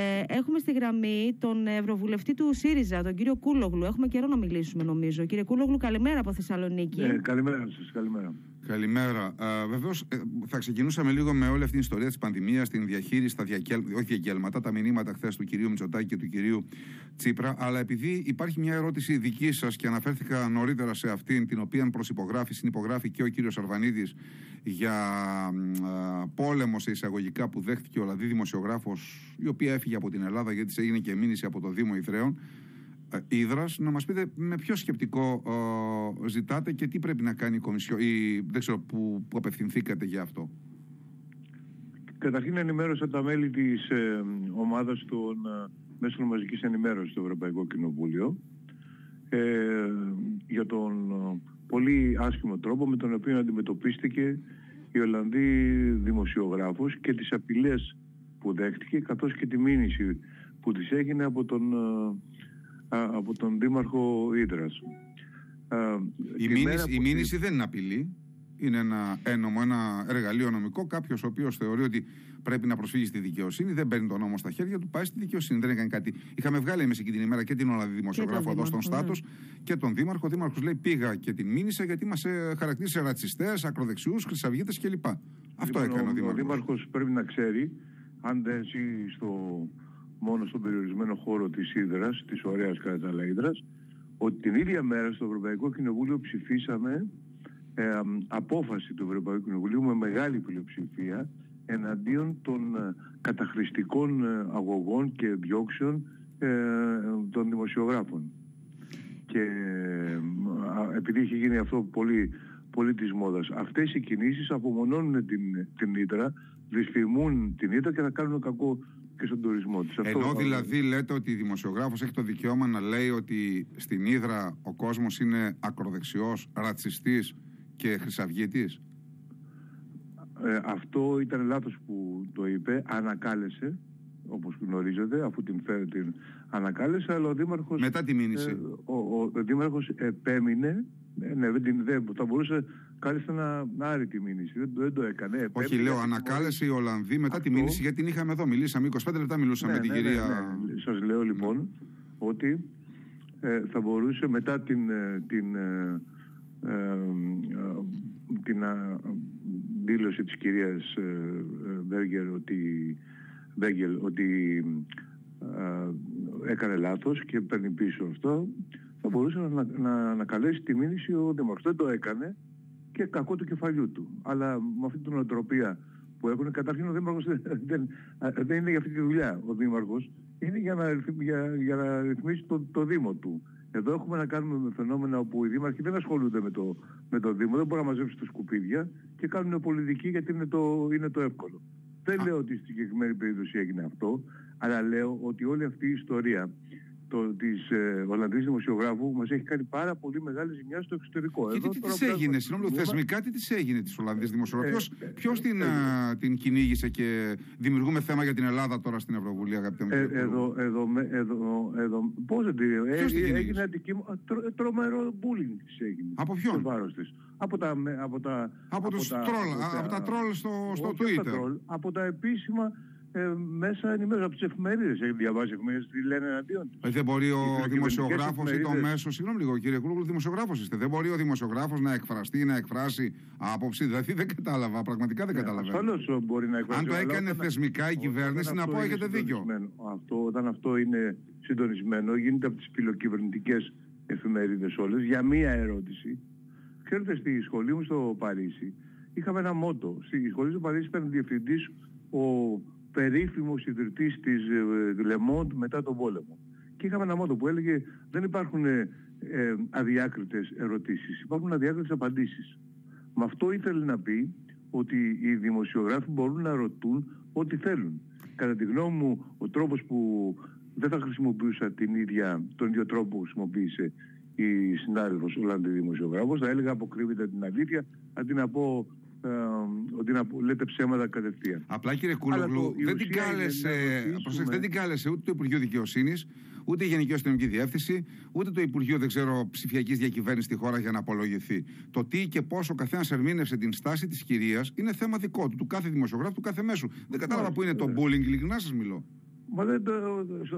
Ε, έχουμε στη γραμμή τον Ευρωβουλευτή του ΣΥΡΙΖΑ, τον κύριο Κούλογλου. Έχουμε καιρό να μιλήσουμε, νομίζω. Κύριε Κούλογλου, καλημέρα από Θεσσαλονίκη. Ε, καλημέρα σας, καλημέρα. Καλημέρα. Βεβαίως, ε, θα ξεκινούσαμε λίγο με όλη αυτή την ιστορία της πανδημίας, την διαχείριση, τα διακέλ... όχι διακέλματα, τα μηνύματα χθες του κυρίου Μητσοτάκη και του κυρίου Τσίπρα. Αλλά επειδή υπάρχει μια ερώτηση δική σας και αναφέρθηκα νωρίτερα σε αυτήν, την οποία προσυπογράφει, συνυπογράφει και ο κύριος Αρβανίδης για πόλεμο σε εισαγωγικά που δέχτηκε ο Λαδί δημοσιογράφος, η οποία έφυγε από την Ελλάδα γιατί έγινε και μήνυση από το Δήμο Ιδραίων. Ήδρας, να μας πείτε με ποιο σκεπτικό ζητάτε και τι πρέπει να κάνει η Κομισιό ή δεν ξέρω που, που απευθυνθήκατε για αυτό. Καταρχήν ενημέρωσα τα μέλη της ε, ομάδας των ε, μέσων μαζικής ενημέρωσης στο Ευρωπαϊκό Κοινοβούλιο ε, για τον ε, πολύ άσχημο τρόπο με τον οποίο αντιμετωπίστηκε η Ολλανδή δημοσιογράφος και τις απειλές που δέχτηκε καθώς και τη μήνυση που της έγινε από τον, από τον Δήμαρχο Ήδρας. Η, μήνυση, η μήνυση δεν είναι απειλή. Είναι ένα ένομο, ένα εργαλείο νομικό. Κάποιος ο οποίος θεωρεί ότι πρέπει να προσφύγει στη δικαιοσύνη, δεν παίρνει τον νόμο στα χέρια του, πάει στη δικαιοσύνη. Δεν έκανε κάτι. Είχαμε βγάλει εμείς εκεί την ημέρα και την Ολλανδή δημοσιογράφο εδώ στον Στάτο ναι. και τον Δήμαρχο. Ο Δήμαρχος λέει πήγα και την μήνυσα γιατί μας ε, χαρακτήρισε ρατσιστές, ακροδεξιούς, χρυσαυγίτες κλπ. Αυτό λοιπόν, έκανε ο Δήμαρχος. Ο Δήμαρχος πρέπει να ξέρει, αν δεν ζει στο, μόνο στον περιορισμένο χώρο της Ήδρας, της ωραίας κατά ότι την ίδια μέρα στο Ευρωπαϊκό Κοινοβούλιο ψηφίσαμε ε, απόφαση του Ευρωπαϊκού Κοινοβουλίου με μεγάλη πλειοψηφία εναντίον των ε, καταχρηστικών ε, αγωγών και διώξεων ε, των δημοσιογράφων. Και επειδή έχει γίνει αυτό πολύ, πολύ της μόδας, αυτές οι κινήσεις απομονώνουν την, την Ήτρα, δυσφημούν την Ήτρα και θα κάνουν κακό και στον τουρισμό της. Ενώ δηλαδή λέτε ότι η δημοσιογράφος έχει το δικαίωμα να λέει ότι στην Ήδρα ο κόσμος είναι ακροδεξιός, ρατσιστής και χρυσαυγίτης; Ε, αυτό ήταν λάθος που το είπε, ανακάλεσε όπως γνωρίζετε, αφού την, την ανακάλεσε, αλλά ο Δήμαρχος... Μετά τη μήνυση. Ε, ο, ο, ο Δήμαρχος επέμεινε, ναι, ναι, δεν, δεν, θα μπορούσε κάλεσε να, να άρει τη μήνυση. Δεν, δεν το έκανε. Όχι, Επέμενε, λέω, ανακάλεσε η Ολλανδή μετά αυτό... τη μήνυση, γιατί την είχαμε εδώ. Μιλήσαμε 25 λεπτά, μιλούσαμε ναι, με την ναι, κυρία. Ναι, ναι. Σας λέω λοιπόν ναι. ότι ε, θα μπορούσε μετά την, ε, την, ε, ε, την δήλωση της κυρίας Μπέργκερ ότι, Μπέγκελ, ότι έκανε λάθος και παίρνει πίσω αυτό θα μπορούσε να, να, να καλέσει τη μήνυση ο Δήμαρχος. Δεν το έκανε και κακό του κεφαλιού του. Αλλά με αυτή την οτροπία που έχουν, καταρχήν ο Δήμαρχος δεν, δεν είναι για αυτή τη δουλειά. Ο Δήμαρχος είναι για να, για, για να ρυθμίσει το, το Δήμο του. Εδώ έχουμε να κάνουμε με φαινόμενα όπου οι δήμαρχοι δεν ασχολούνται με το, με το Δήμο, δεν μπορούν να μαζέψουν τα σκουπίδια και κάνουν πολιτική γιατί είναι το, είναι το εύκολο. Δεν λέω ότι στη συγκεκριμένη περίπτωση έγινε αυτό, αλλά λέω ότι όλη αυτή η ιστορία το, της ε, Ολλανδής δημοσιογράφου μας έχει κάνει πάρα πολύ μεγάλη ζημιά στο εξωτερικό. Και τι της έγινε, συγγνώμη, θεσμικά τι της έγινε της Ολλανδής δημοσιογράφου, ε, ποιος, ε, την, ε, την κυνήγησε και δημιουργούμε θέμα για την Ελλάδα τώρα στην Ευρωβουλή, αγαπητέ μου. Ε, εδώ, εδώ, εδώ, εδώ, πώς δεν την έγινε αντικείμενο, τρο, τρομερό bullying της έγινε. Από ποιον; Της. Από τα, από τα, από, από, τους τα, τρόλ, από, τα, τρόλ στο, στο Twitter. από τα επίσημα ε, μέσα ενημέρωση από τις εφημερίδες. Έχει διαβάσει εφημερίδες τι λένε εναντίον τους. δεν μπορεί ο δημοσιογράφος ή το μέσο. Συγγνώμη λίγο, κύριε Κούλογλου, δημοσιογράφος είστε. Δεν μπορεί ο δημοσιογράφος να εκφραστεί, να εκφράσει άποψη. Δηλαδή δεν κατάλαβα, πραγματικά δεν ναι, κατάλαβα. Ασφαλώς μπορεί να εκφράσει. Αν το έκανε θεσμικά η κυβέρνηση, να πω έχετε δίκιο. Αυτό, όταν αυτό είναι συντονισμένο, γίνεται από τις φιλοκυβερνητικές εφημερίδες όλες για μία ερώτηση. Ξέρετε, στη σχολή μου στο Παρίσι είχαμε ένα μότο. Στη σχολή του Παρίσι ήταν διευθυντής ο περίφημος ιδρυτής της Λεμόντ μετά τον πόλεμο. Και είχαμε ένα μότο που έλεγε δεν υπάρχουν ε, ε, αδιάκριτες ερωτήσεις, υπάρχουν αδιάκριτες απαντήσεις. Με αυτό ήθελε να πει ότι οι δημοσιογράφοι μπορούν να ρωτούν ό,τι θέλουν. Κατά τη γνώμη μου, ο τρόπος που δεν θα χρησιμοποιούσα την ίδια, τον ίδιο τρόπο που χρησιμοποίησε η συνάδελφος Ολλανδή δημοσιογράφος, θα έλεγα αποκρύβεται την αλήθεια, αντί να πω ε, ότι να λέτε ψέματα κατευθείαν. Απλά κύριε Κούλογλου, δεν, την κάλεσε, δεν την κάλεσε ούτε το Υπουργείο Δικαιοσύνης, ούτε η Γενική Αστυνομική Διεύθυνση, ούτε το Υπουργείο δεν ξέρω, ψηφιακής διακυβέρνησης στη χώρα για να απολογηθεί. Το τι και πόσο ο καθένας ερμήνευσε την στάση της κυρίας είναι θέμα δικό του, του κάθε δημοσιογράφου, του κάθε μέσου. Δεν κατάλαβα που είναι το bullying, ειλικρινά σας μιλώ. Μα δεν το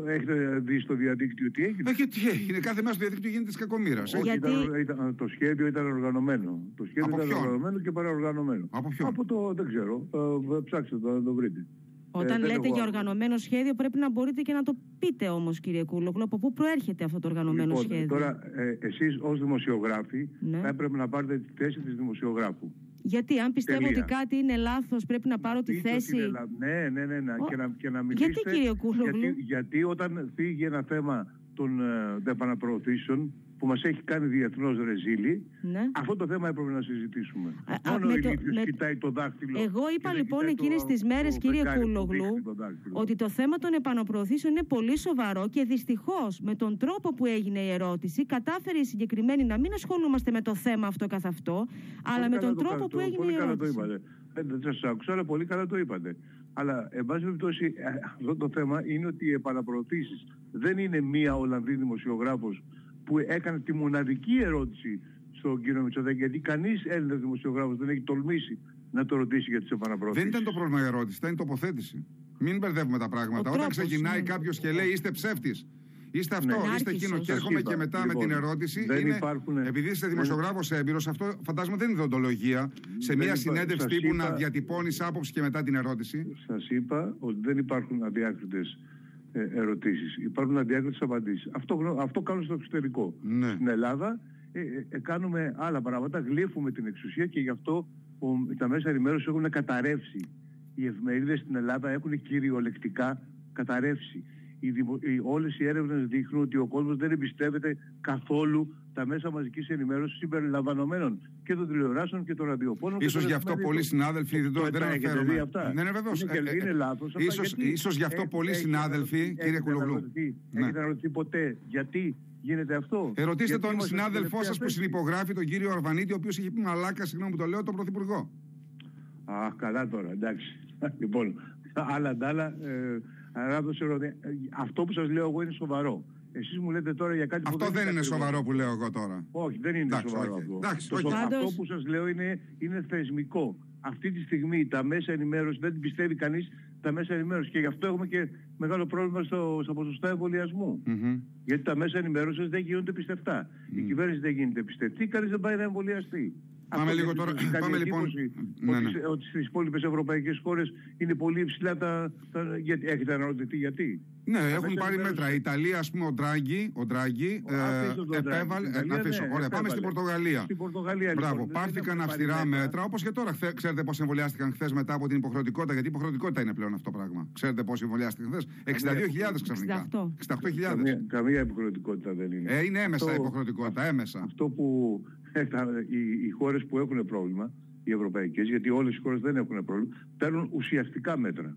έχετε δει στο διαδίκτυο τι έγινε; Όχι, τι έγινε; Κάθε μέρα στο διαδίκτυο γίνεται της κακομοίρας. Όχι, Γιατί- ήταν, ήταν- το σχέδιο ήταν οργανωμένο. Το σχέδιο Από ήταν ποιον; οργανωμένο και παραοργανωμένο. Από ποιον; Από το, δεν ξέρω. Ε, ψάξτε το να το βρείτε. Όταν δεν λέτε έχω για άλλο. οργανωμένο σχέδιο, πρέπει να μπορείτε και να το πείτε όμως, κύριε Κούλογλου, από πού προέρχεται αυτό το οργανωμένο λοιπόν, σχέδιο; τώρα ε, εσείς ως δημοσιογράφοι Ναι. θα έπρεπε να πάρετε τη θέση της δημοσιογράφου. Γιατί αν πιστεύω Τελεία. ότι κάτι είναι λάθος, πρέπει να πάρω τη Πείτε ότι θέση. είναι λα- Ναι, ναι, ναι, ναι. Ο- Και, να, και να Γιατί, μιλήσετε. κύριε Κούλογλου; Γιατί, γιατί όταν φύγει ένα θέμα των ε, επαναπροωθήσεων που μας έχει κάνει διεθνώς ρεζίλη, Ναι. αυτό το θέμα έπρεπε να συζητήσουμε. Α, α, Μόνο με ο το- Ηλίθιος με- κοιτάει το δάχτυλο. Εγώ και είπα δεν λοιπόν κοιτάει εκείνες το- τις μέρες, το κύριε φεγγάρι που Κούλογλου, δείχνει το δάχτυλο. ότι το θέμα των επαναπροωθήσεων είναι πολύ σοβαρό και δυστυχώς με τον τρόπο που έγινε η ερώτηση κατάφερε η συγκεκριμένη να μην ασχολούμαστε με το θέμα αυτό καθ' αυτό, αλλά Πολύ με καλά τον το τρόπο κάνετε, που έγινε Πολύ η καλά το ερώτηση. είπατε. Ε, Δεν σας άκουσα, αλλά πολύ καλά το είπατε. Αλλά, εν πάση περιπτώσει, ε, αυτό το θέμα είναι ότι οι επαναπροωθήσεις δεν είναι μία Ολλανδή δημοσιογράφος που έκανε τη μοναδική ερώτηση στον κύριο Μητσοτάκη, γιατί κανείς Έλληνας δημοσιογράφος δεν έχει τολμήσει να το ρωτήσει για τις επαναπροωθήσεις. Δεν ήταν το πρόβλημα η ερώτηση, ήταν η τοποθέτηση. Μην μπερδεύουμε τα πράγματα. Ο Όταν τρόπος, ξεκινάει ναι. κάποιος και λέει είστε ψεύτης. Είστε αυτό, Ναι. είστε εκείνος. Άρχισος. Και έρχομαι Σας και είπα, μετά με λοιπόν, την ερώτηση. δεν είναι, υπάρχουν- επειδή είστε δεν- δημοσιογράφος έμπειρος, αυτό φαντάζομαι δεν είναι δοντολογία. Σε Δεν μια υπά- συνέντευξη σας τύπου να είπα- διατυπώνεις άποψη και μετά την ερώτηση. Σας είπα ότι δεν υπάρχουν αδιάκριτες ε, ερωτήσεις. Υπάρχουν αδιάκριτες απαντήσεις. Αυτό, γνω- αυτό κάνουν στο εξωτερικό. Ναι. Στην Ελλάδα ε, ε, ε, κάνουμε άλλα πράγματα, γλύφουμε την εξουσία και γι' αυτό ο, τα μέσα ενημέρωσης έχουν καταρρεύσει. Οι εφημερίδες στην Ελλάδα έχουν κυριολεκτικά καταρρεύσει. Οι, δημο, οι, όλες οι έρευνες δείχνουν ότι ο κόσμος δεν εμπιστεύεται καθόλου τα μέσα μαζικής ενημέρωσης συμπεριλαμβανομένων και των τηλεοράσεων και των ραδιοφώνων. και Ίσως των γι' αυτό εφημερίδων. πολλοί συνάδελφοι δεν το Το- δεν τα έχετε αναφέρομαι. δει αυτά. Ναι, ναι, βεβαίως. Είναι, Ε, και- ε, είναι λάθος. αυτά, ίσως- γιατί ίσως γι' αυτό έ- πολλοί έχετε συνάδελφοι, αναρωτηθεί- κύριε έχετε Κουλογλού. αναρωτηθεί- Ναι. Έχετε αναρωτηθεί ποτέ γιατί γίνεται αυτό. Ερωτήστε Γιατί τον είμαστε συνάδελφό στην σας που τελευταία συνυπογράφει, τον κύριο Αρβανίτη, ο οποίος έχει πει μαλάκα, συγγνώμη που το λέω, τον Πρωθυπουργό. Α, καλά τώρα, εντάξει. λοιπόν, άλλα τ' άλλα, ε, αγάπη σε ρωτή, ε, αυτό που σας λέω εγώ είναι σοβαρό. Εσείς μου λέτε τώρα για κάτι που Αυτό δεν είναι ακριβώς. σοβαρό που λέω εγώ τώρα. Όχι, δεν είναι Εντάξει, σοβαρό οκ. αυτό. Εντάξει, Το οκ. σο- Πάντως- Αυτό που σας λέω είναι, είναι θεσμικό. Αυτή τη στιγμή τα μέσα ενημέρωσης δεν την πιστεύει κανείς τα μέσα ενημέρωσης και γι' αυτό έχουμε και μεγάλο πρόβλημα στο, στα ποσοστά εμβολιασμού. Μμμ. Γιατί τα μέσα ενημέρωσης δεν γίνονται πιστευτά. Η κυβέρνηση δεν γίνεται πιστευτή, κανείς δεν πάει να εμβολιαστεί. Πάμε Αυτό λίγο γιατί τώρα- σας κάνει πάμε λοιπόν- εντύπωση Ναι, ότι, ναι. σε- ότι στις υπόλοιπες ευρωπαϊκές χώρες είναι πολύ υψηλά τα... τα γιατί, έχετε αναρωτηθεί γιατί; Ναι, Τα έχουν μέσα πάρει ενημέρωση- μέτρα. Η Ιταλία, ας πούμε, ο Ντράγκη, ο Ντράγκη Ο- αφήστε τον Ντράγκη. επέβαλε. Στην ε, να Ιταλία, αφήσω. ναι, Ωραία, πάμε επέβαλε. στην Πορτογαλία. Στην Πορτογαλία, Μπράβο, λοιπόν, δεν πάρθηκαν έχουν πάρει αυστηρά μέτρα. μέτρα, όπως και τώρα. Χθε- Ξέρετε πώς εμβολιάστηκαν χθες μετά από την υποχρεωτικότητα, γιατί υποχρεωτικότητα είναι πλέον αυτό το πράγμα. Ξέρετε πώς εμβολιάστηκαν χθες; 62.000 ξαφνικά. 68. 68.000. Καμία, καμία υποχρεωτικότητα δεν είναι. Ε, είναι έμεσα Αυτό- υποχρεωτικότητα, έμεσα. Αυτό που ε, τα- οι, οι χώρες που έχουν πρόβλημα, οι ευρωπαϊκές, γιατί όλες οι χώρες δεν έχουν πρόβλημα, παίρνουν ουσιαστικά μέτρα.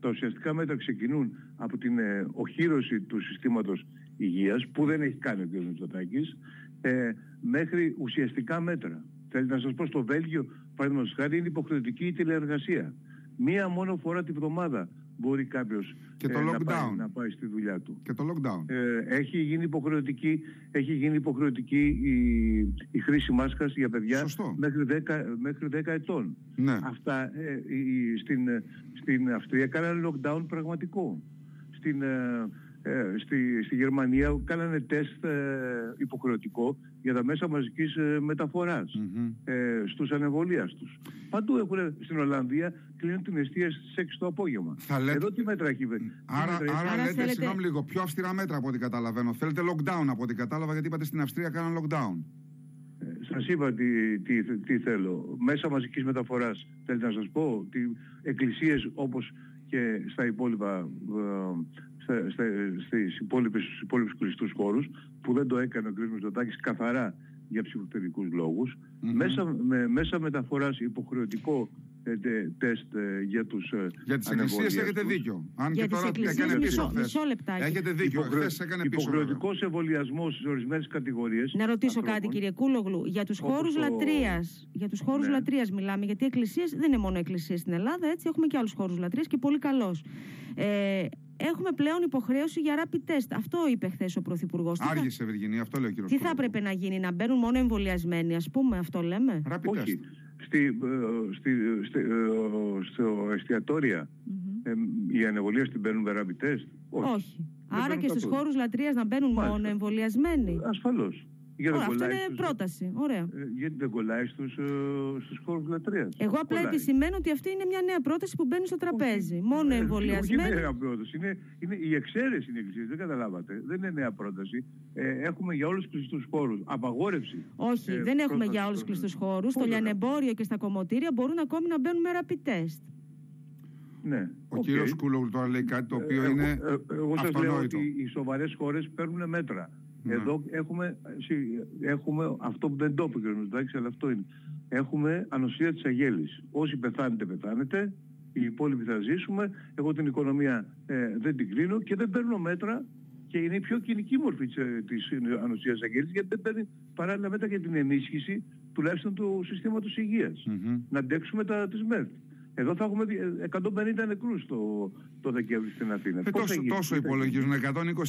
Τα ουσιαστικά μέτρα ξεκινούν από την ε, οχύρωση του συστήματος υγείας, που δεν έχει κάνει ο κ. Μητσοτάκης, ε, μέχρι ουσιαστικά μέτρα. Θέλετε να σας πω, στο Βέλγιο, παραδείγματος χάρη, είναι υποχρεωτική η τηλεεργασία. Μία μόνο φορά τη βδομάδα μπορεί κάποιος Και το να, lockdown. πάει, να πάει στη δουλειά του. Και το lockdown. Ε, έχει γίνει υποχρεωτική, έχει γίνει υποχρεωτική η, η χρήση μάσκας για παιδιά Σωστό. μέχρι 10, μέχρι 10 ετών. Ναι. Αυτά ε, η- στην, ε, στην Αυστρία κάνανε lockdown πραγματικό. Στην, ε, ε, στη, στη Γερμανία κάνανε τεστ ε, υποχρεωτικό για τα μέσα μαζικής ε, μεταφοράς Μμμ. ε, στους ανεμβολίαστους. Παντού έχουν, στην Ολλανδία κλείνουν την εστίαση στις 6 το απόγευμα. Θα λέτε- Εδώ τι μέτρα έχει βε- τι Άρα, μέτρα έχει- άρα, Άρα λέτε, θέλετε- συγγνώμη λίγο, πιο αυστηρά μέτρα από ό,τι καταλαβαίνω. Θέλετε lockdown από ό,τι κατάλαβα, γιατί είπατε στην Αυστρία κάναν lockdown. Ε, Σας είπα τι, τι, τι θέλω. Μέσα μαζικής μεταφοράς θέλετε να σας πω ότι εκκλησίες όπως και στα υπόλοιπα ε, στα, στα, στις υπόλοιπες, στους υπόλοιπους κλειστούς χώρους που δεν το έκανε ο κ. Μητσοτάκης καθαρά για ψυχοθερικούς λόγους Μμμ. μέσα, με, μέσα μεταφοράς υποχρεωτικό ε, τε- τεστ ε, για τους ε, Για τις εκκλησίες ανεμβολίαστους. έχετε δίκιο. Αν Για και τις τώρα εκκλησίες έκανε πίσω μισό- χθες. μισό λεπτάκι. Έχετε δίκιο. Υποχρεω- Χθες έκανε πίσω. βέβαια. Υποχρεωτικός εμβολιασμός σε ορισμένες κατηγορίες Να ρωτήσω ανθρώπων. κάτι, κύριε Κούλογλου. Για τους Όπως χώρου το- λατρείας. Για τους χώρους Ναι. λατρείας μιλάμε. Γιατί οι εκκλησίες δεν είναι μόνο εκκλησίες στην Ελλάδα, έτσι. Έχουμε και άλλους χώρους λατρείας και πολύ καλώς. Ε, έχουμε πλέον υποχρέωση για rapid test. Αυτό είπε χθες ο Πρωθυπουργός. Άργησε, Βυργινία, αυτό λέει ο κύριος Τι θα έπρεπε να γίνει, να μπαίνουν μόνο εμβολιασμένοι, ας πούμε, αυτό λέμε; Rapid Όχι. test. Στη, ε, στη, στη, ε, στο εστιατόρια Μμμ. ε, οι ανεβολίες την παίρνουν με rapid test; Όχι. Δεν Άρα παίρνουν και στους καθόλου. χώρους λατρείας να μπαίνουν Μάλιστα. μόνο εμβολιασμένοι; Ασφαλώς. Γιατί Ωραία, δεν αυτό κολλάει είναι στους- πρόταση. Ωραία. ε, γιατί δεν κολλάει στους, ε, στους χώρους λατρείας. Εγώ απλά Κολλάει. επισημαίνω ότι αυτή είναι μια νέα πρόταση που μπαίνει στο τραπέζι. Μόνο Ε, εμβολιασμένοι. Όχι νέα πρόταση. Είναι, είναι η εξαίρεση είναι εκκλησία. Δεν καταλάβατε. Δεν είναι νέα πρόταση. Ε, έχουμε για όλους τους κλειστούς χώρους. Απαγόρευση. Όχι, Ε, δεν έχουμε πρόταση για όλους τώρα. κλειστού χώρους. Στο Πώς δεν λιανεμπόριο και στα κομμωτήρια μπορούν ακόμη να μπαίνουν με rapid test. Ναι. Ο οκ. κύριος Κούλογλου τώρα λέει κάτι το οποίο Ε, είναι εγώ, ε, εγώ σας λέω αυτονόητο. ότι οι σοβαρές χώρες παίρνουν μέτρα. Ναι. Εδώ έχουμε, συ- έχουμε αυτό που δεν το είπε ο κ. Μητσοτάκης, αλλά αυτό είναι. Έχουμε ανοσία της αγέλης. Όσοι πεθάνετε, πεθάνετε. Οι υπόλοιποι θα ζήσουμε. Εγώ την οικονομία ε, δεν την κλείνω και δεν παίρνω μέτρα και είναι η πιο κοινική μορφή της, ε, της ανοσίας της αγέλης γιατί δεν παίρνει παράλληλα μέτρα για την ενίσχυση τουλάχιστον του συστήματος υγείας. Μμμ. Να αντέξουμε τα της ΜΕΘ. Εδώ θα έχουμε δι- 150 νεκρούς το, το Δεκέμβρη στην Αθήνα. Ε, Πώς θα τόσο, γίνει, τόσο τι θα γίνει; υπολογίζουν.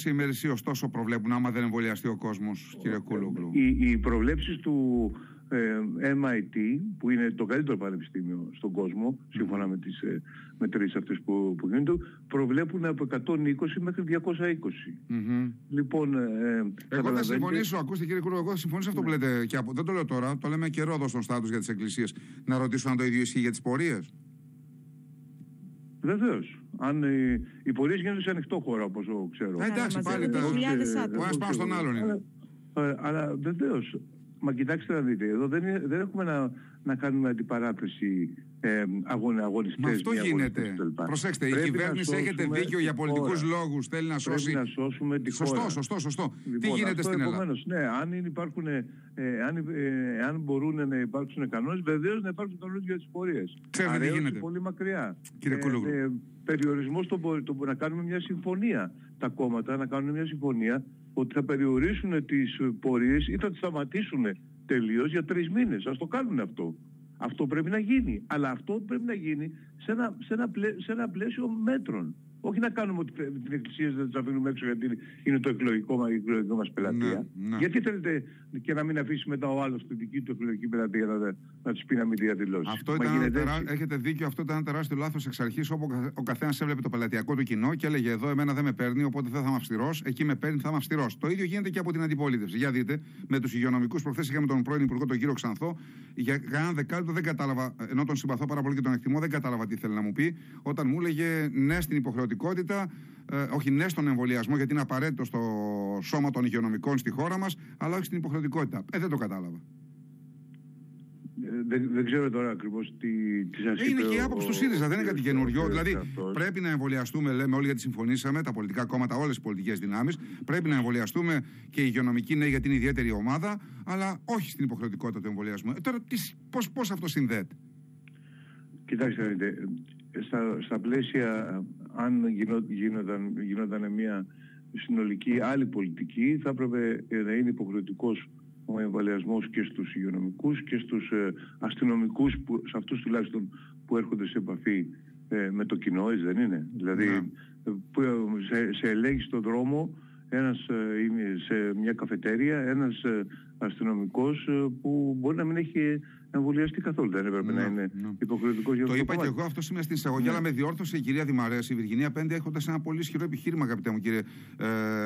120 ημερησίε, ωστόσο προβλέπουν άμα δεν εμβολιαστεί ο κόσμος, κύριε Κούλογλου. Οι, οι προβλέψεις του ε, MIT, που είναι το καλύτερο πανεπιστήμιο στον κόσμο, σύμφωνα με τις ε, μετρήσεις αυτές που, που γίνονται, προβλέπουν από 120 μέχρι 220. Μμμ. Λοιπόν, ε, Εγώ θα καταλαβαίνετε- συμφωνήσω, ακούστε κύριε Κούλογλου, εγώ θα συμφωνήσω αυτό που Ναι. λέτε. Και από, δεν το λέω τώρα, το λέμε καιρό εδώ στον στάτους για τις εκκλησίες. Να ρωτήσω αν το ίδιο ισχύει για τις πορείες. Βεβαίως. Αν ε, οι πορείες γίνονται σε ανοιχτό χώρο, όπως εγώ ξέρω. Ε, εντάξει, μαζεύουν πάλι τα. χιλιάδες χιλιάδες Ε, άτομα. Ο ένας πάνω στον άλλον είναι. Αλλά, ε, αλλά βεβαίως. Μα κοιτάξτε να δείτε, εδώ δεν, είναι- δεν έχουμε να, να κάνουμε αντιπαράθεση ε, αγων, αγωνιστές. Μα αυτό μη αγωνιστές γίνεται. κτλ. Προσέξτε, η Πρέπει να κυβέρνηση έχετε σώσουμε δίκιο για τη πολιτικούς χώρα. λόγους. Θέλει να Πρέπει σώσει. να σώσουμε τη Σωστό, χώρα. σωστό, σωστό. Τι Λοιπόν, γίνεται αυτό στην Ελλάδα; επομένως, ναι, αν, είναι, υπάρχουν, ε, αν, ε, αν μπορούν να υπάρξουν κανόνες, βεβαίως να υπάρξουν κανόνες για τις πορείες. Ξέρετε τι Αρέωση γίνεται. πολύ μακριά. Κύριε Κούλογλου. περιορισμός των πορ- των- να κάνουμε μια συμφωνία. Τα κόμματα να κάνουν μια συμφωνία ότι θα περιορίσουν τις ε, πορείες ή θα τις σταματήσουν τελείως για τρεις μήνες. Ας το κάνουν αυτό. Αυτό πρέπει να γίνει. Αλλά αυτό πρέπει να γίνει σε ένα, σε ένα, πλαί- σε ένα πλαίσιο μέτρων. Όχι να κάνουμε ότι θε- την εκκλησία δεν τις αφήνουμε έξω γιατί είναι το εκλογικό, μα- η εκλογική μας πελατεία. Ναι, ναι. Γιατί θέλετε και να μην αφήσει μετά ο άλλος την δική του εκλογική πελατεία να, να τους πει να μην διαδηλώσει. Αυτό Μα ήταν ένα γίνεται τερά... έτσι. Έχετε δίκιο, αυτό ήταν ένα τεράστιο λάθος εξ αρχής. Όπου ο καθένας έβλεπε το πελατειακό του κοινό και έλεγε: Εδώ εμένα δεν με παίρνει, οπότε δεν θα είμαι αυστηρός. Εκεί με παίρνει, θα είμαι αυστηρός. Το ίδιο γίνεται και από την αντιπολίτευση. Για δείτε, με τους υγειονομικούς προχθές είχαμε τον πρώην Υπουργό, τον κύριο Ξανθό. Για κανένα δεκάλεπτο δεν κατάλαβα, ενώ τον συμπαθώ πάρα πολύ και τον εκτιμώ, δεν κατάλαβα τι θέλει να μου πει. Όταν μου έλεγε ναι στην υποχρεωτικότητα, ε, όχι ναι στον εμβολιασμό, γιατί είναι απαραίτητο στο σώμα των υγειονομικών στη χώρα μας, αλλά όχι στην υποχρεωτικότητα. Ε, δεν το κατάλαβα. Ε, Δεν, δεν ξέρω τώρα ακριβώς τι, τι σας Ε, Είναι είπε και η ο- άποψη του ΣΥΡΙΖΑ, δεν είναι κάτι ο- καινούριο. ο- Δηλαδή, αυτός. πρέπει να εμβολιαστούμε, λέμε όλοι γιατί συμφωνήσαμε, τα πολιτικά κόμματα, όλες οι πολιτικές δυνάμεις. Πρέπει να εμβολιαστούμε και οι υγειονομικοί νέοι γιατί είναι ιδιαίτερη ομάδα, αλλά όχι στην υποχρεωτικότητα του εμβολιασμού. Ε, τώρα, πώς αυτό συνδέεται; Κοιτάξτε, να δείτε, ε, στα, στα πλαίσια, αν γινό, γίνονταν, γινόταν μια συνολική άλλη πολιτική, θα έπρεπε ε, να είναι υποχρεωτικός ο εμβολιασμός και στους υγειονομικούς και στους ε, αστυνομικούς, που, σε αυτούς τουλάχιστον που έρχονται σε επαφή ε, με το κοινό, έτσι δεν είναι; Δηλαδή, Ναι. ε, που, ε, σε, σε ελέγχει στον δρόμο, ένας ε, είναι σε μια καφετέρια, ένας ε, αστυνομικός ε, που μπορεί να μην έχει εμβολιαστεί καθόλου. Δεν έπρεπε Ναι, να είναι ναι. υποχρεωτικός για Το αυτό είπα και κομμάτι. εγώ αυτό σήμερα στην εισαγωγή, Ναι. αλλά με διόρθωσε η κυρία Δημαρέση, η Βυργινία 5, έχοντας ένα πολύ ισχυρό επιχείρημα, αγαπητέ μου κύριε,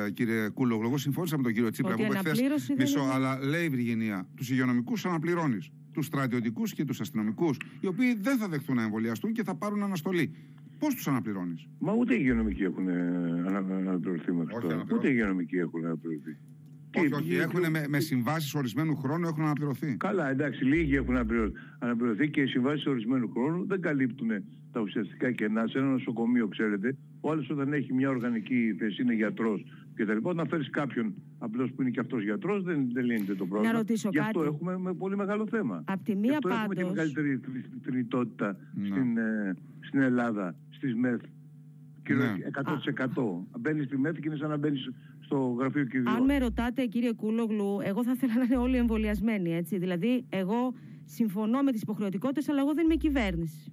ε, κύριε Κούλογλου. Εγώ συμφώνησα με τον κύριο Τσίπρα Ότι που είπε χθες, αναπλήρωση δεν Μισό, είναι- αλλά λέει η Βυργινία, τους υγειονομικούς αναπληρώνεις. Τους στρατιωτικούς και τους αστυνομικούς, οι οποίοι δεν θα δεχτούν να εμβολιαστούν και θα πάρουν αναστολή. Πώς τους αναπληρώνεις; Μα ούτε οι υγειονομικοί έχουν ε, ανα- αναπληρωθεί μέχρι Όχι τώρα. αναπληρωθεί. Ούτε οι υγειονομικοί έχουν αναπληρωθεί. Όχι, Τι- όχι, τι- έχουν με, με συμβάσεις ορισμένου χρόνου έχουν αναπληρωθεί. Καλά, εντάξει, λίγοι έχουν αναπληρω- αναπληρωθεί και οι συμβάσεις ορισμένου χρόνου δεν καλύπτουν τα ουσιαστικά κενά. Σε ένα νοσοκομείο, ξέρετε, ο άλλος όταν έχει μια οργανική θέση, είναι γιατρός κτλ. Όταν φέρεις κάποιον απλώς που είναι και αυτός γιατρός, δεν, δεν λύνεται το πρόβλημα. ρωτήσω Γι' αυτό κάτι. έχουμε με πολύ μεγάλο θέμα. Απ' τη Γι' μία αυτό έχουμε και πάντως- μεγαλύτερη θρη- θνητότητα Ναι. στην, ε, στην Ελλάδα, στις ΜΕΘ. Κύριο, Ναι. 100%. Μπαίνεις στη ΜΕΘ και είναι σαν να μπαίνεις στο γραφείο κυριών. Αν με ρωτάτε, κύριε Κούλογλου, εγώ θα ήθελα να είναι όλοι εμβολιασμένοι. Έτσι. Δηλαδή, εγώ συμφωνώ με τις υποχρεωτικότητες, αλλά εγώ δεν είμαι κυβέρνηση.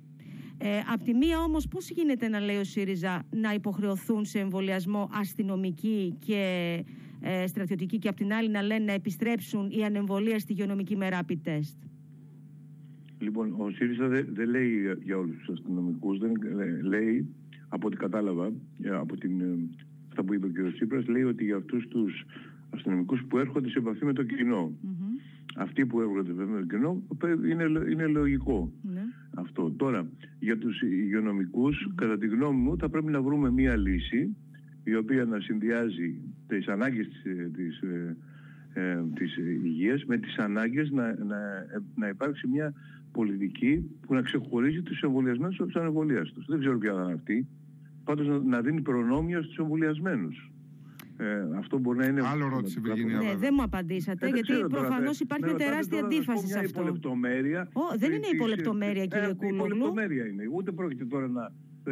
Ε, απ' τη μία όμως, πώς γίνεται να λέει ο ΣΥΡΙΖΑ να υποχρεωθούν σε εμβολιασμό αστυνομικοί και ε, στρατιωτικοί και απ' την άλλη να λένε να επιστρέψουν οι ανεμβολία στη υγειονομική με rapid test; Λοιπόν, ο ΣΥΡΙΖΑ δεν δεν λέει για όλους τους αστυνομικούς, δεν, λέ- λέει από ό,τι κατάλαβα, ε, από την, ε, αυτά που είπε ο κ. Τσίπρας, λέει ότι για αυτούς τους αστυνομικούς που έρχονται σε επαφή με το κοινο Αυτοί που έρχονται με το κοινό είναι, είναι λογικό Ναι. Αυτό. Τώρα, για τους υγειονομικους κατά τη γνώμη μου, θα πρέπει να βρούμε μία λύση η οποία να συνδυάζει τις ανάγκες της, ε, της, ε, ε, της υγείας με τις ανάγκες να, να, να υπάρξει μια πολιτική που να ξεχωρίζει τους εμβολιασμένους από τους ανεμβολίαστους. Δεν ξέρω ποια θα είναι αυτή. Πάντως να, να δίνει προνόμια στους εμβολιασμένους. Ε, αυτό μπορεί να είναι... Άλλο ρώτησε η Βυργινία, Ναι, βέβαια. δεν μου απαντήσατε, Ε, δεν γιατί ξέρω τώρα, προφανώς με- υπάρχει με μια ρωτάτε τεράστια τώρα να σου πω αντίφαση σε μια αυτό. υπολεπτομέρεια. Ω, δεν είναι της- υπολεπτομέρεια, κύριε ε, Κούλογλου. Υπολεπτομέρεια είναι. Ούτε πρόκειται τώρα να...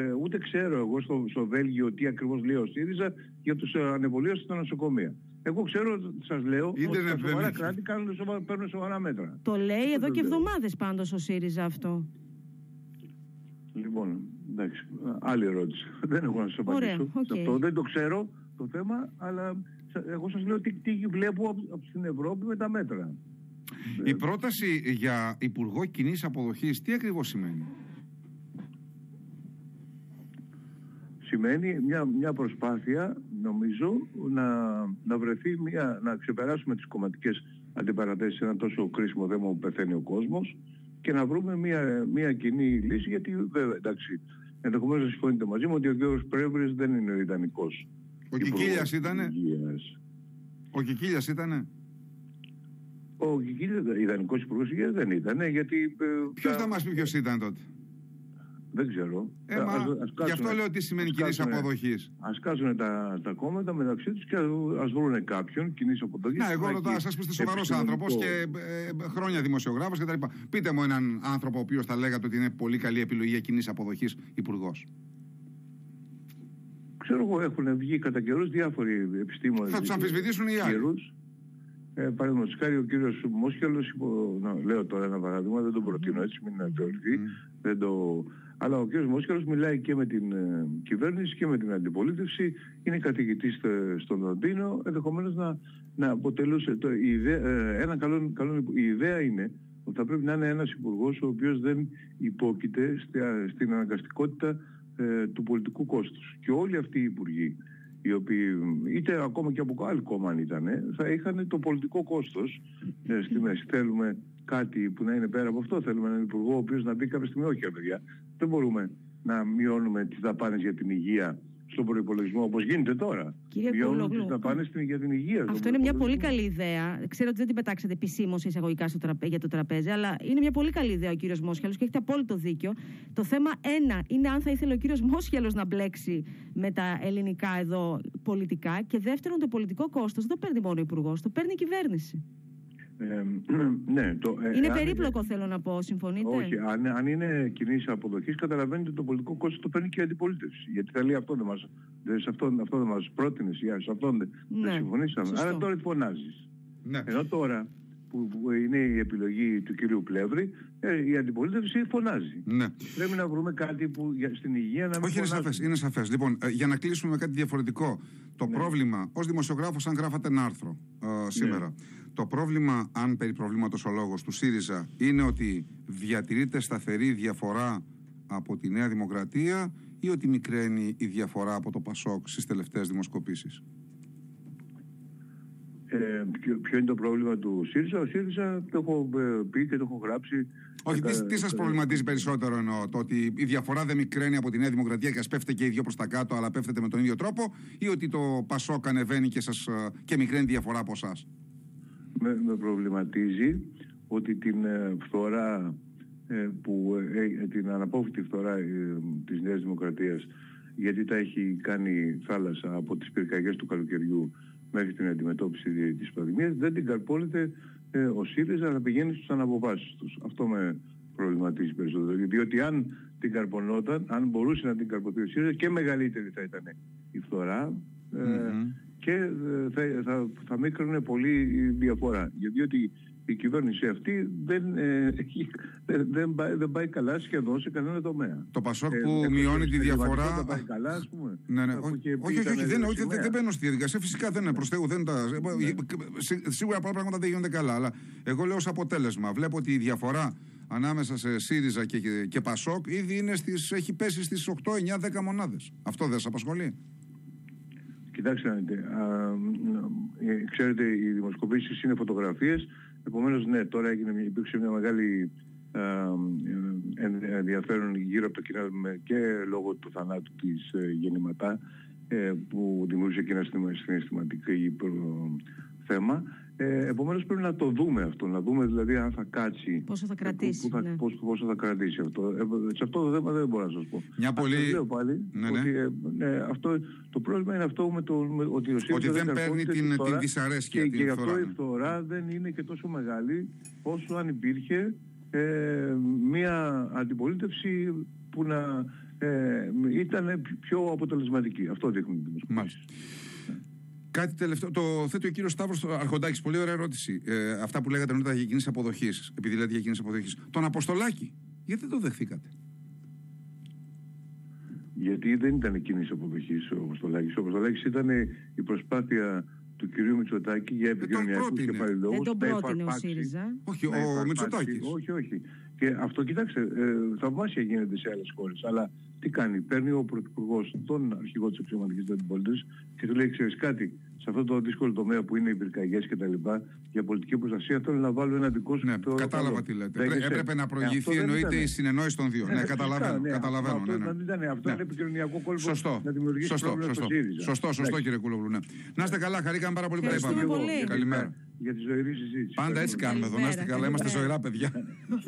ε, ούτε ξέρω εγώ στο, στο Βέλγιο τι ακριβώς λέει ο ΣΥΡΙΖΑ για τους ε, ανεμβολίαστους στα νοσοκομεία. Εγώ ξέρω, σας λέω, ότι Ίντερνετ τα δεν σοβαρά έχει. κράτη κάνουν σοβα, παίρνουν σοβαρά μέτρα. Το λέει εδώ δεν και λέω. εβδομάδες πάντως ο ΣΥΡΙΖΑ αυτό. Λοιπόν, εντάξει, άλλη ερώτηση. Δεν έχω να σας απαντήσω. Ωραία, οκ. σε αυτό. Δεν το ξέρω το θέμα, αλλά σα- εγώ σας λέω τι, τι βλέπω από, από στην Ευρώπη με τα μέτρα. Η πρόταση για Υπουργό Κοινής Αποδοχής τι ακριβώς σημαίνει; σημαίνει μια, μια προσπάθεια, νομίζω, να, να βρεθεί μια, να ξεπεράσουμε τις κομματικές αντιπαρατέσεις σε ένα τόσο κρίσιμο θέμα που πεθαίνει ο κόσμος και να βρούμε μια, μια κοινή λύση, γιατί βέβαια, εντάξει, ενδεχομένως να συμφωνείτε μαζί μου ότι ο κ. Πρέβρης δεν είναι ο ιδανικός. Ο υπουργός Κικίλιας ήτανε; υγείας. Ο Κικίλιας ήτανε; Ο Κικίλιας, ιδανικός υπουργός υγείας δεν ήταν, γιατί... ε, Ποιος τα- θα μας πει ποιος ήταν τότε; Δεν ξέρω. Ε, μα, Ας- ας γι' αυτό κάτσουμε- λέω τι σημαίνει ας κοινή κάτσουμε- αποδοχής. Ας κάτσουν τα, τα κόμματα μεταξύ τους και ας βρουν κάποιον κοινής αποδοχής. Να, εγώ που ρωτάω, έχει σας είστε σοβαρός άνθρωπος επιστημονικό- και ε, χρόνια δημοσιογράφος κτλ. Πείτε μου έναν άνθρωπο ο οποίος θα λέγατε ότι είναι πολύ καλή επιλογή για κοινή αποδοχής υπουργός. Ξέρω εγώ, έχουν βγει κατά καιρούς διάφοροι επιστήμονες. Θα τους αμφισβητήσουν οι άλλοι. Καιρούς. Ε, Παραδείγματος χάρη ο κύριος Μόσχελος, υπο... να, λέω τώρα ένα παράδειγμα, δεν τον προτείνω έτσι, μην θεωρηθεί. Δεν το... Αλλά ο κύριος Μόσχελος μιλάει και με την ε, κυβέρνηση και με την αντιπολίτευση, είναι καθηγητής στο- στον Λονδίνο, ενδεχομένως να, να αποτελούσε... Το, η ιδέα, ε, ένα καλό, καλό, η ιδέα είναι ότι θα πρέπει να είναι ένας υπουργός ο οποίος δεν υπόκειται στη- στην αναγκαστικότητα ε, του πολιτικού κόστους. Και όλοι αυτοί οι υπουργοί, οι οποίοι είτε ακόμα και από άλλο κόμμα αν ήταν, θα είχαν το πολιτικό κόστος ε, στη μέση. Θέλουμε κάτι που να είναι πέρα από αυτό. Θέλουμε έναν υπουργό ο οποίος να πει κάποια στιγμή, όχι ρε παιδιά, δεν μπορούμε να μειώνουμε τις δαπάνες για την υγεία στον προϋπολογισμό όπως γίνεται τώρα. Κύριε Μειώνουμε Κούλογλου, τις δαπάνες στην- για την υγεία. στον Αυτό είναι μια πολύ προϋπολογισμό. καλή ιδέα. Ξέρω ότι δεν την πετάξατε επισήμως εισαγωγικά στο τραπέ, για το τραπέζι, αλλά είναι μια πολύ καλή ιδέα ο κύριος Μόσχελος και έχετε απόλυτο δίκιο. Το θέμα ένα είναι αν θα ήθελε ο κύριος Μόσχελος να μπλέξει με τα ελληνικά εδώ πολιτικά. Και δεύτερον, το πολιτικό κόστος δεν το παίρνει μόνο ο υπουργός, το παίρνει η κυβέρνηση. Ε, ναι, το, ε, Είναι αν- περίπλοκο, θέλω να πω. Συμφωνείτε; Όχι, αν, αν είναι κοινή αποδοχής, καταλαβαίνετε ότι το πολιτικό κόστος το παίρνει και η αντιπολίτευση. Γιατί θα λέει αυτό δεν μα αυτό, αυτό δεν μας πρότεινες, σε αυτόν δεν, Ναι, δεν συμφωνήσαμε. σωστό. Άρα τώρα φωνάζεις. Ναι. Ενώ τώρα που, που είναι η επιλογή του κυρίου Πλεύρη, ε, η αντιπολίτευση φωνάζει. ναι. Πρέπει να βρούμε κάτι που για, στην υγεία να μην Όχι, είναι φωνάζουν. σαφές. Είναι σαφές. Λοιπόν, ε, για να κλείσουμε με κάτι διαφορετικό. Το Ναι. πρόβλημα, ως δημοσιογράφος, αν γράφατε ένα άρθρο ε, σήμερα, Ναι. Το πρόβλημα, αν περί προβλήματος ο λόγος του ΣΥΡΙΖΑ, είναι ότι διατηρείται σταθερή διαφορά από τη Νέα Δημοκρατία ή ότι μικραίνει η διαφορά από το ΠΑΣΟΚ στις τελευταίες δημοσκοπήσεις; Ε, ποιο, ποιο είναι το πρόβλημα του ΣΥΡΙΖΑ; Ο ΣΥΡΙΖΑ το έχω ε, πει και το έχω γράψει. Όχι, Ε, τι, τι σας ε, προβληματίζει περισσότερο εννοώ, το ότι η διαφορά δεν μικραίνει από τη Νέα Δημοκρατία και ας πέφτετε και οι δύο προς τα κάτω, αλλά πέφτετε με τον ίδιο τρόπο, ή ότι το Πασόκ ανεβαίνει και, σας, ε, και μικραίνει τη διαφορά από εσάς; Με, με προβληματίζει ότι την ε, φθορά ε, που ε, ε, την αναπόφευκτη φθορά ε, της Νέας Δημοκρατίας γιατί τα έχει κάνει θάλασσα από τις πυρκαγιές του καλοκαιριού μέχρι την αντιμετώπιση δι- της πανδημίας δεν την καρπώνεται ε, ο ΣΥΡΙΖΑ να πηγαίνει στους αναποφάσεις τους. Αυτό με προβληματίζει περισσότερο. Διότι αν την καρπονόταν, αν μπορούσε να την καρποθεί ο ΣΥΡΙΖΑ και μεγαλύτερη θα ήταν η φθορά ε, Μμμ. Και ε, θα, θα, θα μίκρωνε πολύ η διαφορά. Γιατί ότι η κυβέρνηση αυτή δεν, ε, έχει- δεν, δεν, πάει, δεν πάει καλά σχεδόν σε κανένα τομέα. Το Πασόκ Ε, που εκτός μειώνει από τη την διαφορά. κλιματικότητα πάει καλά, ας πούμε. Ναι, ναι. Αφού Όχι, και πει όχι, όχι, ήταν όχι, δεν, όχι, δεν, σημαία. δεν μπαίνω στη διαδικασία. Φυσικά δεν είναι προς Θεού. Δεν τα, Ναι. σί- Σίγουρα πολλά πράγματα δεν γίνονται καλά. Αλλά εγώ λέω ως αποτέλεσμα. Βλέπω ότι η διαφορά ανάμεσα σε ΣΥΡΙΖΑ και, και, και ΠΑΣΟΚ ήδη είναι στις, έχει πέσει στις 8, 9, 10 μονάδες. Αυτό δεν σας απασχολεί; Κοιτάξτε να δείτε, α, ε, ξέρετε οι δημοσκοπήσεις είναι φωτογραφίες, επομένως ναι, τώρα έγινε, υπήρξε μια μεγάλη α, ε, ενδιαφέρον γύρω από το κοινό και λόγω του θανάτου της ε, γεννηματά ε, που δημιούργησε και ένα συναισθηματικό θέμα. Ε, Επομένως πρέπει να το δούμε αυτό, να δούμε δηλαδή αν θα κάτσει. Πόσο θα κρατήσει. Που, ναι. πόσο, πόσο θα κρατήσει αυτό. Ε, σε αυτό το θέμα δεν μπορώ να σας πω. Μια πολύ. Αυτό λέω πάλι. Ναι, ναι. Ότι, ε, ναι, αυτό, το πρόβλημα είναι αυτό με το, με, ότι ο ΣΥΡΙΖΑ Ότι δεν παίρνει καρπώνεται την, τη την φθορά δυσαρέσκεια. Και, την και γι' αυτό φθορά, η ναι. φθορά δεν είναι και τόσο μεγάλη όσο αν υπήρχε ε, μια αντιπολίτευση που να ε, ήταν πιο αποτελεσματική. Αυτό δείχνουν οι δημοσκοπήσεις. Μάλιστα. Κάτι τελευταίο. Το θέτει ο κύριος Σταύρος Αρχοντάκης. Πολύ ωραία ερώτηση. Ε, αυτά που λέγατε νωρίτερα για κίνηση αποδοχής. Επειδή λέτε για κίνηση αποδοχής. Τον Αποστολάκη. Γιατί δεν το δεχθήκατε; Γιατί δεν ήταν κίνηση αποδοχής ο Αποστολάκης. Ο Αποστολάκης ήταν η προσπάθεια του κυρίου Μητσοτάκη για επικοινωνιακούς πρότεινε. και παρελόγου. Δεν τον πρότεινε ο ΣΥΡΙΖΑ. Όχι, να ο υφαρπάξει. Μητσοτάκης. Όχι, όχι. Και αυτό, κοιτάξτε, ε, θαυμάσια γίνεται σε άλλες χώρες. Αλλά τι κάνει, παίρνει ο Πρωθυπουργός τον αρχηγό της αξιωματικής αντιπολίτευση και του λέει: Ξέρεις κάτι, σε αυτό το δύσκολο τομέα που είναι οι πυρκαγιές και τα λοιπά, για πολιτική προστασία, θέλω να βάλω ένα δικό σου Ναι, το- κατάλαβα καλό. τι λέτε. Δέχεσαι. Πρέ- Έπρεπε να Ε, αυτό προηγηθεί, δεν εννοείται, ήτανε. η συνεννόηση των δύο. Ε, Ναι, φυσικά, καταλαβαίνω. ναι, καταλαβαίνω Αυτό, ναι, ναι. δεν ήταν, αυτό Ναι. είναι επικοινωνιακό κόλπο Σωστό. να δημιουργήσει Σωστό, πρόβλημα σωστό. στο ΣΥΡΙΖΑ. Σωστό, σωστό Εντάξει. κύριε Κούλογλου. Ναι. Να είστε καλά, χαρήκαμε πάρα πολύ που τα Ευχαριστούμε είπαμε. πολύ. Για τη Καλημέρα. Για τη ζωηρή συζήτηση. Πάντα έτσι κάνουμε εδώ. Να είστε Καλημέρα, καλά, είμαστε καλημέρα. ζωηρά παιδιά.